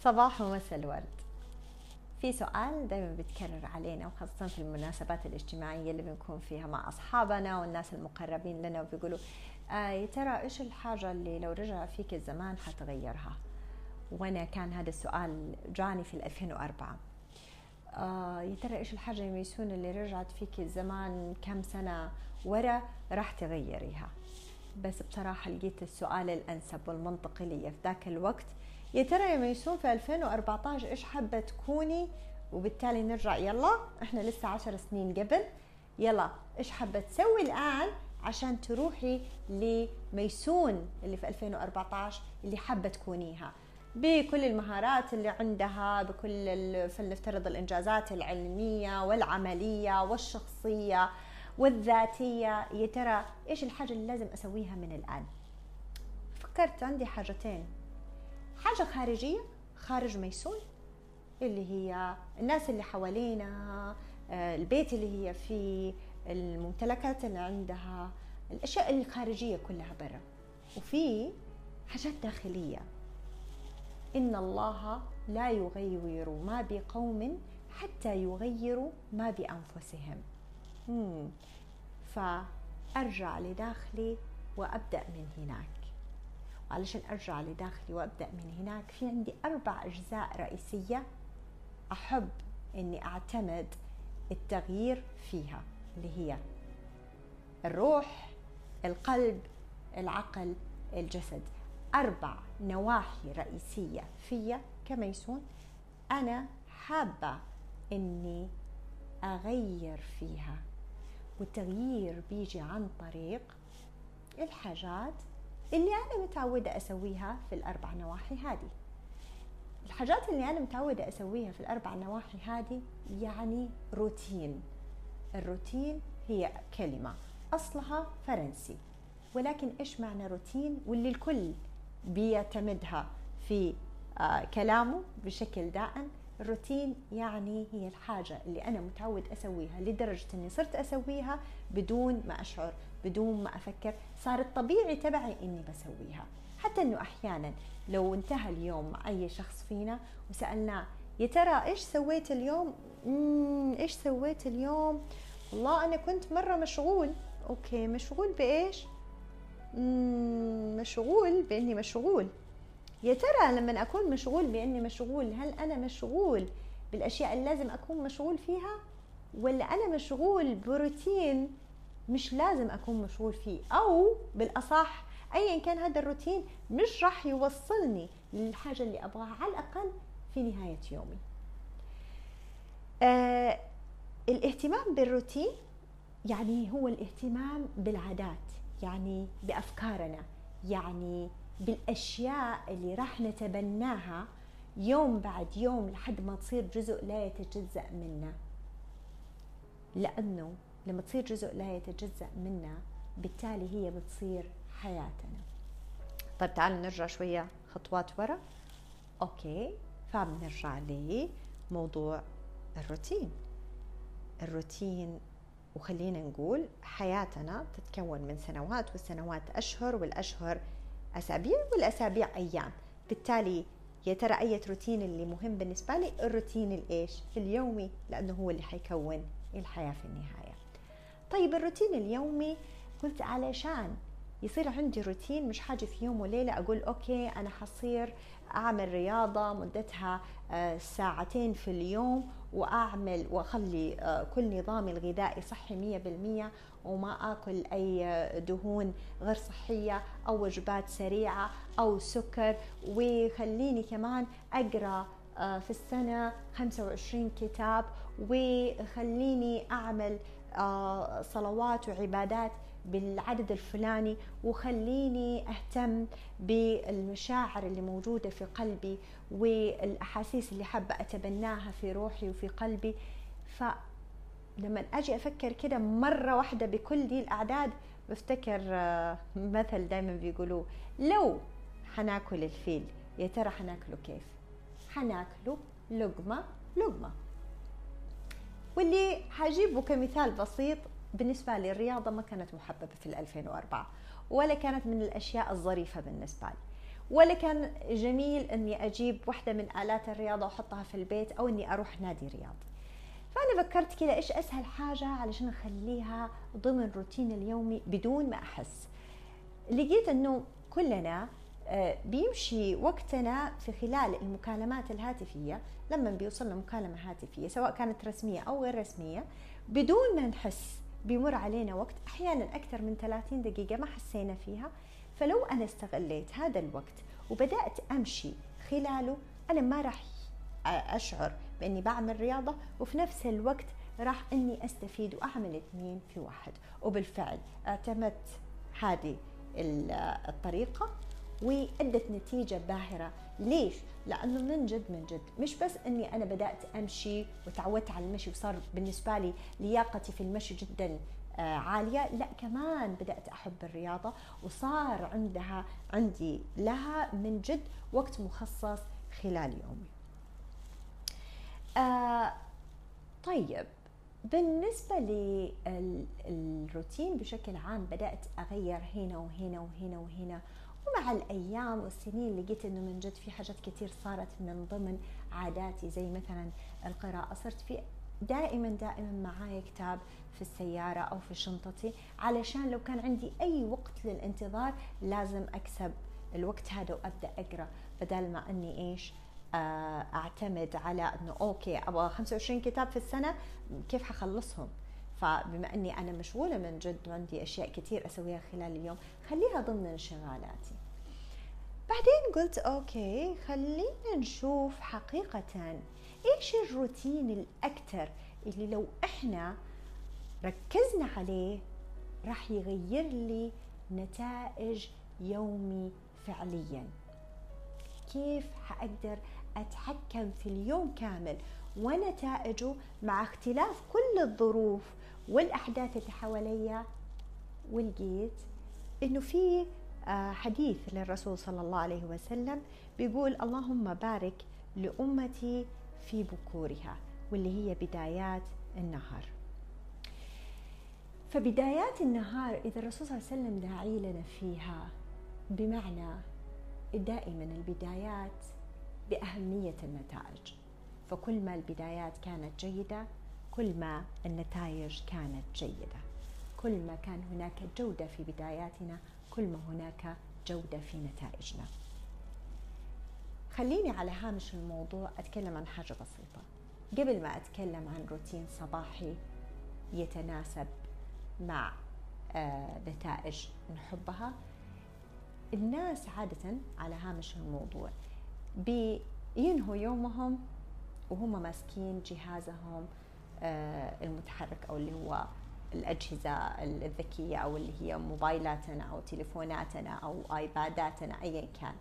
صباح ومساء الورد. في سؤال دائما بيتكرر علينا وخاصة في المناسبات الاجتماعية اللي بنكون فيها مع أصحابنا والناس المقربين لنا وبيقولوا آه يا ترى إيش الحاجة اللي لو رجع فيك الزمان حتغيرها؟ وأنا كان هذا السؤال جاني في 2004 آه يا ترى إيش الحاجة يميسون اللي رجعت فيك الزمان كم سنة ورا راح تغيريها؟ بس بصراحة لقيت السؤال الأنسب والمنطقي لي في ذاك الوقت. يا ترى يا ميسون في 2014 إيش حابة تكوني؟ وبالتالي نرجع يلا إحنا لسه 10 سنين قبل. يلا إيش حابة تسوي الآن عشان تروحي لميسون اللي في 2014 اللي حابة تكونيها؟ بكل المهارات اللي عندها بكل فلنفترض الإنجازات العلمية والعملية والشخصية والذاتية. يا ترى إيش الحاجة اللي لازم أسويها من الآن؟ فكرت عندي حاجتين. حاجة خارجية خارج ميسون اللي هي الناس اللي حوالينا آه، البيت اللي هي فيه الممتلكات اللي عندها الأشياء الخارجية كلها برا. وفي حاجات داخلية. إن الله لا يغير ما بقوم حتى يغيروا ما بأنفسهم. فأرجع لداخلي وأبدأ من هناك. علشان أرجع لداخلي وأبدأ من هناك في عندي أربع أجزاء رئيسية أحب إني أعتمد التغيير فيها اللي هي الروح القلب العقل الجسد. أربع نواحي رئيسية فيا كميسون أنا حابة إني أغير فيها. والتغيير بيجي عن طريق الحاجات اللي أنا متعودة أسويها في الأربع نواحي هذه. الحاجات اللي أنا متعودة أسويها في الأربع نواحي هذه يعني روتين. الروتين هي كلمة أصلها فرنسي. ولكن إيش معنى روتين؟ واللي الكل بيعتمدها في آه كلامه بشكل دائم الروتين يعني هي الحاجة اللي أنا متعود أسويها لدرجة أني صرت أسويها بدون ما أشعر بدون ما أفكر صار الطبيعي تبعي أني بسويها. حتى أنه أحيانا لو انتهى اليوم مع أي شخص فينا وسألناه يا ترى إيش سويت اليوم؟ إيش سويت اليوم؟ والله أنا كنت مرة مشغول. okay مشغول بإيش؟ مشغول بإني مشغول. يا ترى لما أكون مشغول بإني مشغول هل أنا مشغول بالأشياء اللي لازم أكون مشغول فيها؟ ولا أنا مشغول بروتين مش لازم أكون مشغول فيه؟ أو بالأصح أيا كان هذا الروتين مش راح يوصلني للحاجة اللي أبغاها على الأقل في نهاية يومي. آه الاهتمام بالروتين يعني هو الاهتمام بالعادات يعني بأفكارنا يعني بالأشياء اللي راح نتبناها يوم بعد يوم لحد ما تصير جزء لا يتجزأ منا لأنه لما تصير جزء لا يتجزأ منا بالتالي هي بتصير حياتنا. طيب تعالوا نرجع شوية خطوات ورا. أوكي فبنرجع لموضوع الروتين. الروتين وخلينا نقول حياتنا تتكون من سنوات والسنوات أشهر والأشهر اسابيع والأسابيع أيام. بالتالي يا ترى أي روتين اللي مهم بالنسبة لي؟ الروتين الإيش؟ اليومي لأنه هو اللي حيكون الحياة في النهاية. طيب الروتين اليومي قلت علشان يصير عندي روتين مش حاجة في يوم وليلة أقول okay أنا حصير أعمل رياضة مدتها آه، ساعتين في اليوم وأعمل وأخلي آه، كل نظامي الغذائي صحي 100% وما آكل أي دهون غير صحية أو وجبات سريعة أو سكر وخليني كمان أقرأ آه، في السنة 25 كتاب وخليني أعمل صلوات وعبادات بالعدد الفلاني وخليني أهتم بالمشاعر اللي موجودة في قلبي والأحاسيس اللي حابة أتبناها في روحي وفي قلبي. فلما أجي أفكر كده مرة واحدة بكل دي الأعداد بفتكر آه، مثل دائما بيقولوه لو حناكل الفيل يا ترى حناكله كيف؟ حناكله لقمة لقمة. واللي حجيبه كمثال بسيط بالنسبة لي الرياضة ما كانت محببة في 2004 ولا كانت من الأشياء الظريفة بالنسبة لي. ولا كان جميل إني أجيب واحدة من آلات الرياضة وأحطها في البيت أو إني أروح نادي رياضي. فأنا فكرت كذا إيش أسهل حاجة علشان أخليها ضمن روتين اليومي بدون ما أحس؟ لقيت إنه كلنا آه، بيمشي وقتنا في خلال المكالمات الهاتفية. لما بيوصلنا مكالمة هاتفية سواء كانت رسمية أو غير رسمية بدون ما نحس. بيمر علينا وقت أحيانا أكثر من 30 دقيقة ما حسينا فيها. فلو أنا استغليت هذا الوقت وبدأت أمشي خلاله أنا ما راح أشعر بإني بعمل رياضة وفي نفس الوقت راح إني أستفيد وأعمل اثنين في واحد. وبالفعل اعتمدت هذه الطريقة وأدت نتيجة باهرة. ليش؟ لأنه من جد من جد. مش بس إني أنا بدأت أمشي وتعودت على المشي وصار بالنسبة لي لياقتي في المشي جدا آه، عالية لا كمان بدأت أحب الرياضة وصار عندها عندي لها من جد وقت مخصص خلال يومي. آه طيب بالنسبة للروتين بشكل عام بدأت أغير هنا وهنا وهنا وهنا ومع الأيام والسنين لقيت أنه من جد في حاجات كثير صارت من ضمن عاداتي زي مثلا القراءة. صرت في دائما دائما معاي كتاب في السيارة أو في شنطتي. علشان لو كان عندي أي وقت للانتظار لازم أكسب الوقت هذا وأبدأ أقرأ بدل ما أني إيش آه، أعتمد على إنه أوكي أبغى 25 كتاب في السنة كيف حخلصهم؟ فبما أني أنا مشغولة من جد وعندي أشياء كثير أسويها خلال اليوم خليها ضمن انشغالاتي. بعدين قلت أوكي خلينا نشوف حقيقة إيش الروتين الاكثر اللي لو إحنا ركزنا عليه راح يغير لي نتائج يومي فعليا. كيف حاقدر أتحكم في اليوم كامل ونتائجه مع اختلاف كل الظروف والأحداث اللي حواليا ولقيت إنه في آه، حديث للرسول صلى الله عليه وسلم بيقول اللهم بارك لأمتي في بكورها واللي هي بدايات النهار. فبدايات النهار إذا الرسول صلى الله عليه وسلم داعي لنا فيها بمعنى دائما البدايات بأهمية النتائج. فكل ما البدايات كانت جيدة كل ما النتائج كانت جيدة. كل ما كان هناك جودة في بداياتنا كل ما هناك جودة في نتائجنا. خليني على هامش الموضوع أتكلم عن حاجة بسيطة. قبل ما أتكلم عن روتين صباحي يتناسب مع آه نتائج نحبها الناس عادة على هامش الموضوع بينهوا يومهم وهم ماسكين جهازهم المتحرك أو اللي هو الأجهزة الذكية أو اللي هي موبايلاتنا أو تليفوناتنا أو آيباداتنا ايا كان.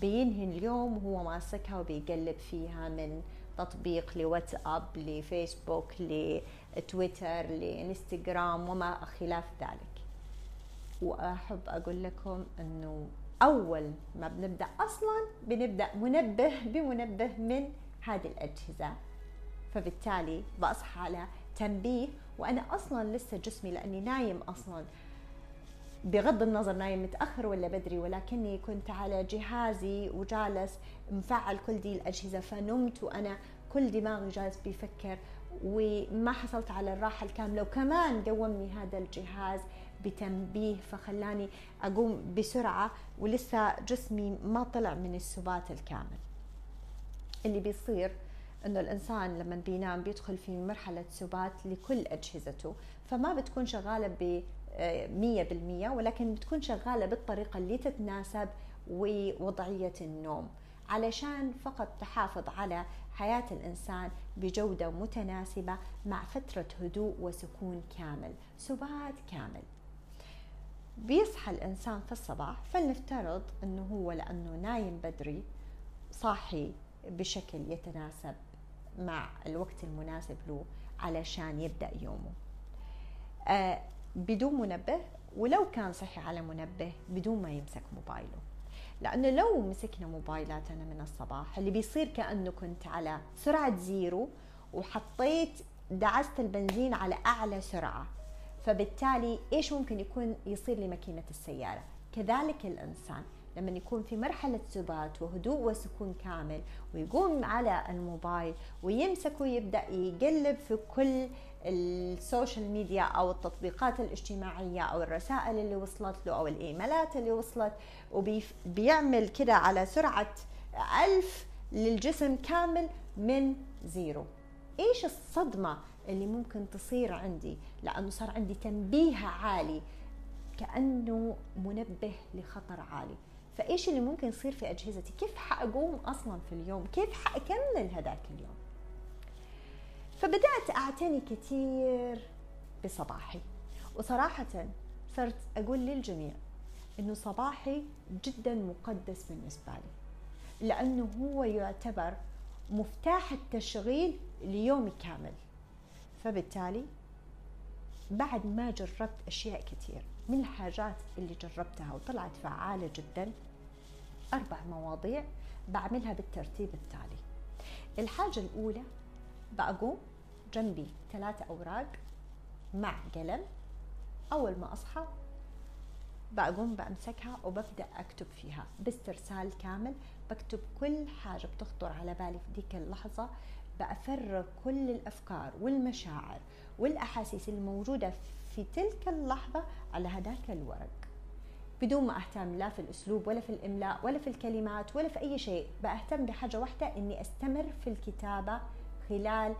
بينهي اليوم وهو ماسكها وبيقلب فيها من تطبيق لواتساب لفيسبوك لتويتر لإنستغرام وما خلاف ذلك. وأحب أقول لكم إنه أول ما بنبدأ أصلا بنبدأ منبه بمنبه من هذه الأجهزة. فبالتالي بصحى على تنبيه وأنا أصلا لسه جسمي لأني نايم أصلا. بغض النظر نايم متأخر ولا بدري ولكني كنت على جهازي وجالس مفعل كل دي الأجهزة فنمت وأنا كل دماغي جالس بيفكر وما حصلت على الراحة الكاملة. وكمان قومني هذا الجهاز بتنبيه فخلاني أقوم بسرعة ولسه جسمي ما طلع من السبات الكامل. اللي بيصير إنه الإنسان لما بينام بيدخل في مرحلة سبات لكل أجهزته فما بتكون شغالة ب 100% ولكن بتكون شغالة بالطريقة اللي تتناسب ووضعية النوم. علشان فقط تحافظ على حياة الإنسان بجودة متناسبة مع فترة هدوء وسكون كامل سبات كامل. بيصحى الإنسان في الصباح فلنفترض أنه هو لأنه نايم بدري صاحي بشكل يتناسب مع الوقت المناسب له علشان يبدأ يومه. آه بدون منبه ولو كان صحي على منبه بدون ما يمسك موبايله. لأنه لو مسكنا موبايلاتنا من الصباح اللي بيصير كأنه كنت على سرعة زيرو وحطيت دعست البنزين على أعلى سرعة. فبالتالي إيش ممكن يكون يصير لماكينة السيارة؟ كذلك الإنسان. لما يكون في مرحلة سبات وهدوء وسكون كامل ويقوم على الموبايل ويمسك ويبدأ يقلب في كل ال social media أو التطبيقات الاجتماعية أو الرسائل اللي وصلت له أو الإيميلات اللي وصلت وبيعمل كده على سرعة ألف للجسم كامل من زيرو. إيش الصدمة اللي ممكن تصير عندي؟ لأنه صار عندي تنبيه عالي كأنه منبه لخطر عالي. فإيش اللي ممكن يصير في أجهزتي؟ كيف حأقوم أصلا في اليوم؟ كيف حأكمل هذاك اليوم؟ فبدأت أعتني كثير بصباحي وصراحه صرت أقول للجميع إنه صباحي جدا مقدس بالنسبة لي لأنه هو يعتبر مفتاح التشغيل ليومي كامل. فبالتالي بعد ما جربت أشياء كثير من الحاجات اللي جربتها وطلعت فعالة جدا أربع مواضيع بعملها بالترتيب التالي. الحاجة الأولى بقوم جنبي ثلاثة أوراق مع قلم. أول ما أصحى بقوم بمسكها وببدأ أكتب فيها. باسترسال كامل بكتب كل حاجة بتخطر على بالي في ديك اللحظة. بأفرغ كل الأفكار والمشاعر والأحاسيس الموجودة في تلك اللحظة على هذاك الورق. بدون ما أهتم لا في الأسلوب ولا في الإملاء ولا في الكلمات ولا في أي شيء بأهتم بحاجة واحدة إني أستمر في الكتابة خلال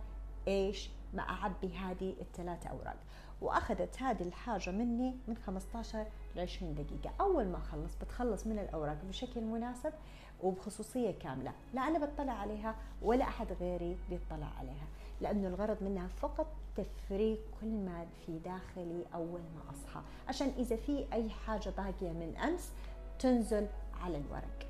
إيش؟ ما أعبي هذه الثلاثة أوراق. وأخذت هذه الحاجة مني من 15 ل 20 دقيقة. أول ما أخلص بتخلص من الأوراق بشكل مناسب وبخصوصية كاملة. لا أنا بطلع عليها ولا أحد غيري بيطلع عليها. لأنه الغرض منها فقط تفريغ كل ما في داخلي أول ما أصحى. عشان إذا في أي حاجة باقية من أمس تنزل على الورق.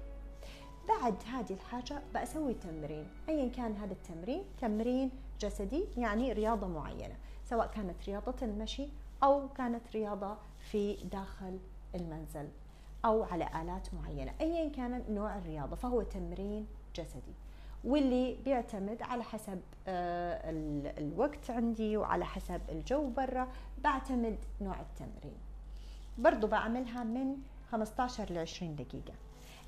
بعد هذه الحاجة بسوي تمرين. أيا كان هذا التمرين تمرين جسدي يعني رياضة معينة سواء كانت رياضة المشي أو كانت رياضة في داخل المنزل أو على آلات معينة. أيا كان نوع الرياضة فهو تمرين جسدي. واللي بيعتمد على حسب آه، الوقت عندي وعلى حسب الجو برا بعتمد نوع التمرين. برضو بعملها من 15 ل 20 دقيقة.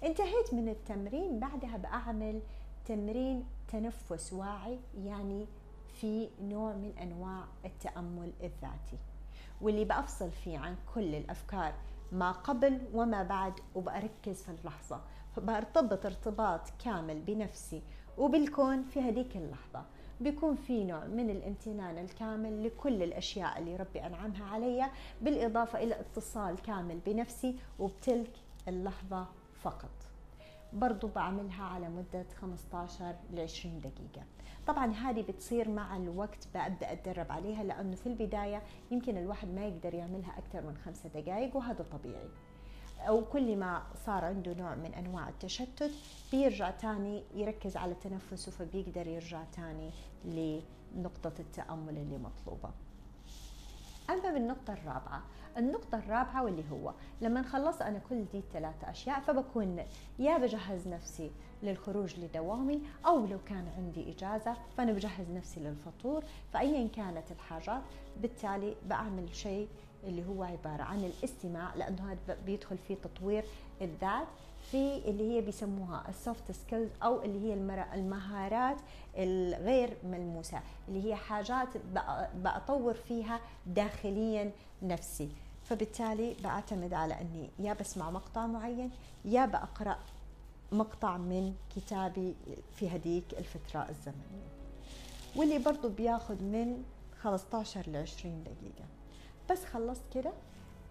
انتهيت من التمرين بعدها بعمل تمرين تنفس واعي يعني في نوع من أنواع التأمل الذاتي. واللي بأفصل فيه عن كل الأفكار ما قبل وما بعد وبركز في اللحظة. فبرتبط ارتباط كامل بنفسي وبالكون في هذيك اللحظة بيكون في نوع من الامتنان الكامل لكل الأشياء اللي ربي أنعمها علي بالإضافة إلى اتصال كامل بنفسي وبتلك اللحظة فقط. برضو بعملها على مدة 15 ل 20 دقيقة. طبعا هذه بتصير مع الوقت ببدأ أتدرب عليها لأنه في البداية يمكن الواحد ما يقدر يعملها أكثر من خمسة دقائق وهذا طبيعي. أو كل ما صار عنده نوع من أنواع التشتت بيرجع تاني يركز على تنفسه فبيقدر يرجع تاني لنقطة التأمل اللي مطلوبة. أما بالنقطة الرابعة النقطة الرابعة واللي هو لما خلصت أنا كل دي الثلاثة أشياء فبكون يا بجهز نفسي للخروج لدوامي أو لو كان عندي إجازة فأنا بجهز نفسي للفطور فأيا كانت الحاجات بالتالي بعمل شيء اللي هو عبارة عن الاستماع لأنه هذا بيدخل فيه تطوير الذات في اللي هي بيسموها ال soft skills أو اللي هي المهارات الغير ملموسة اللي هي حاجات بطور فيها داخليا نفسي. فبالتالي بعتمد على إني يا بسمع مقطع معين يا بقرا مقطع من كتابي في هديك الفترة الزمنية. واللي برضو بياخذ من 15 ل 20 دقيقة. بس خلصت كده.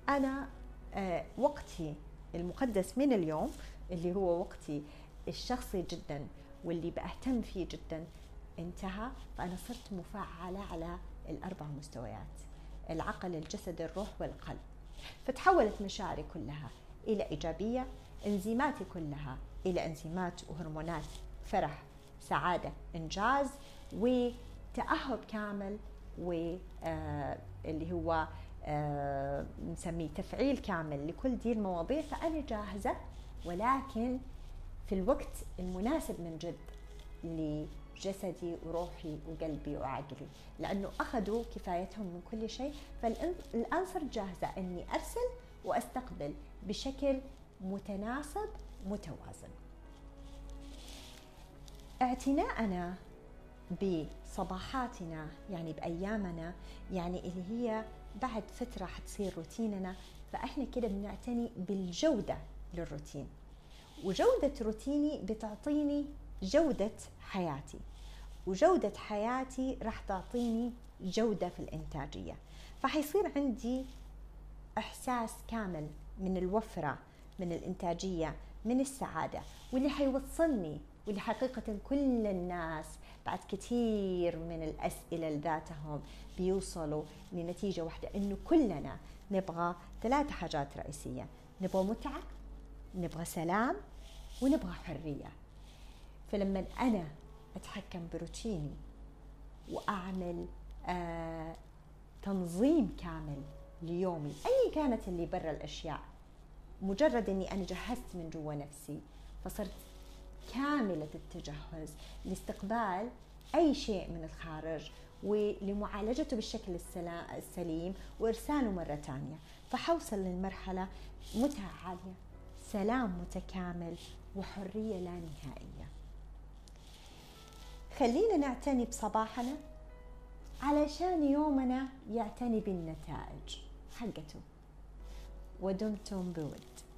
أنا آه وقتي المقدس من اليوم اللي هو وقتي الشخصي جدا واللي بأهتم فيه جدا انتهى فأنا صرت مفعلة على الأربع مستويات العقل الجسد الروح والقلب. فتحولت مشاعري كلها إلى إيجابية إنزيماتي كلها إلى إنزيمات وهرمونات فرح سعادة إنجاز وتأهب كامل واللي هو آه، نسميه تفعيل كامل لكل دي المواضيع فأنا جاهزة ولكن في الوقت المناسب من جد لجسدي وروحي وقلبي وعقلي لأنه أخذوا كفايتهم من كل شيء. فالآن صرت جاهزة أني أرسل وأستقبل بشكل متناسب متوازن. اعتناءنا بصباحاتنا يعني بأيامنا يعني اللي هي بعد فترة حتصير روتيننا فإحنا كده بنعتني بالجودة للروتين. وجودة روتيني بتعطيني جودة حياتي. وجودة حياتي راح تعطيني جودة في الإنتاجية. فحيصير عندي إحساس كامل من الوفرة من الإنتاجية من السعادة واللي حيوصلني واللي حقيقة كل الناس بعد كثير من الأسئلة لذاتهم بيوصلوا لنتيجة واحدة إنه كلنا نبغى ثلاث حاجات رئيسية. نبغى متعة نبغى سلام ونبغى حرية. فلما أنا أتحكم بروتيني وأعمل آه تنظيم كامل ليومي أي كانت اللي برا الأشياء مجرد إني أنا جهزت من جوا نفسي فصرت كاملة التجهز لاستقبال أي شيء من الخارج ولمعالجته بالشكل السليم وإرساله مرة ثانية فحوصل للمرحلة متعه عالية؟ سلام متكامل وحرية لا نهائية. خلينا نعتني بصباحنا علشان يومنا يعتني بالنتائج حقته. ودمتم بود.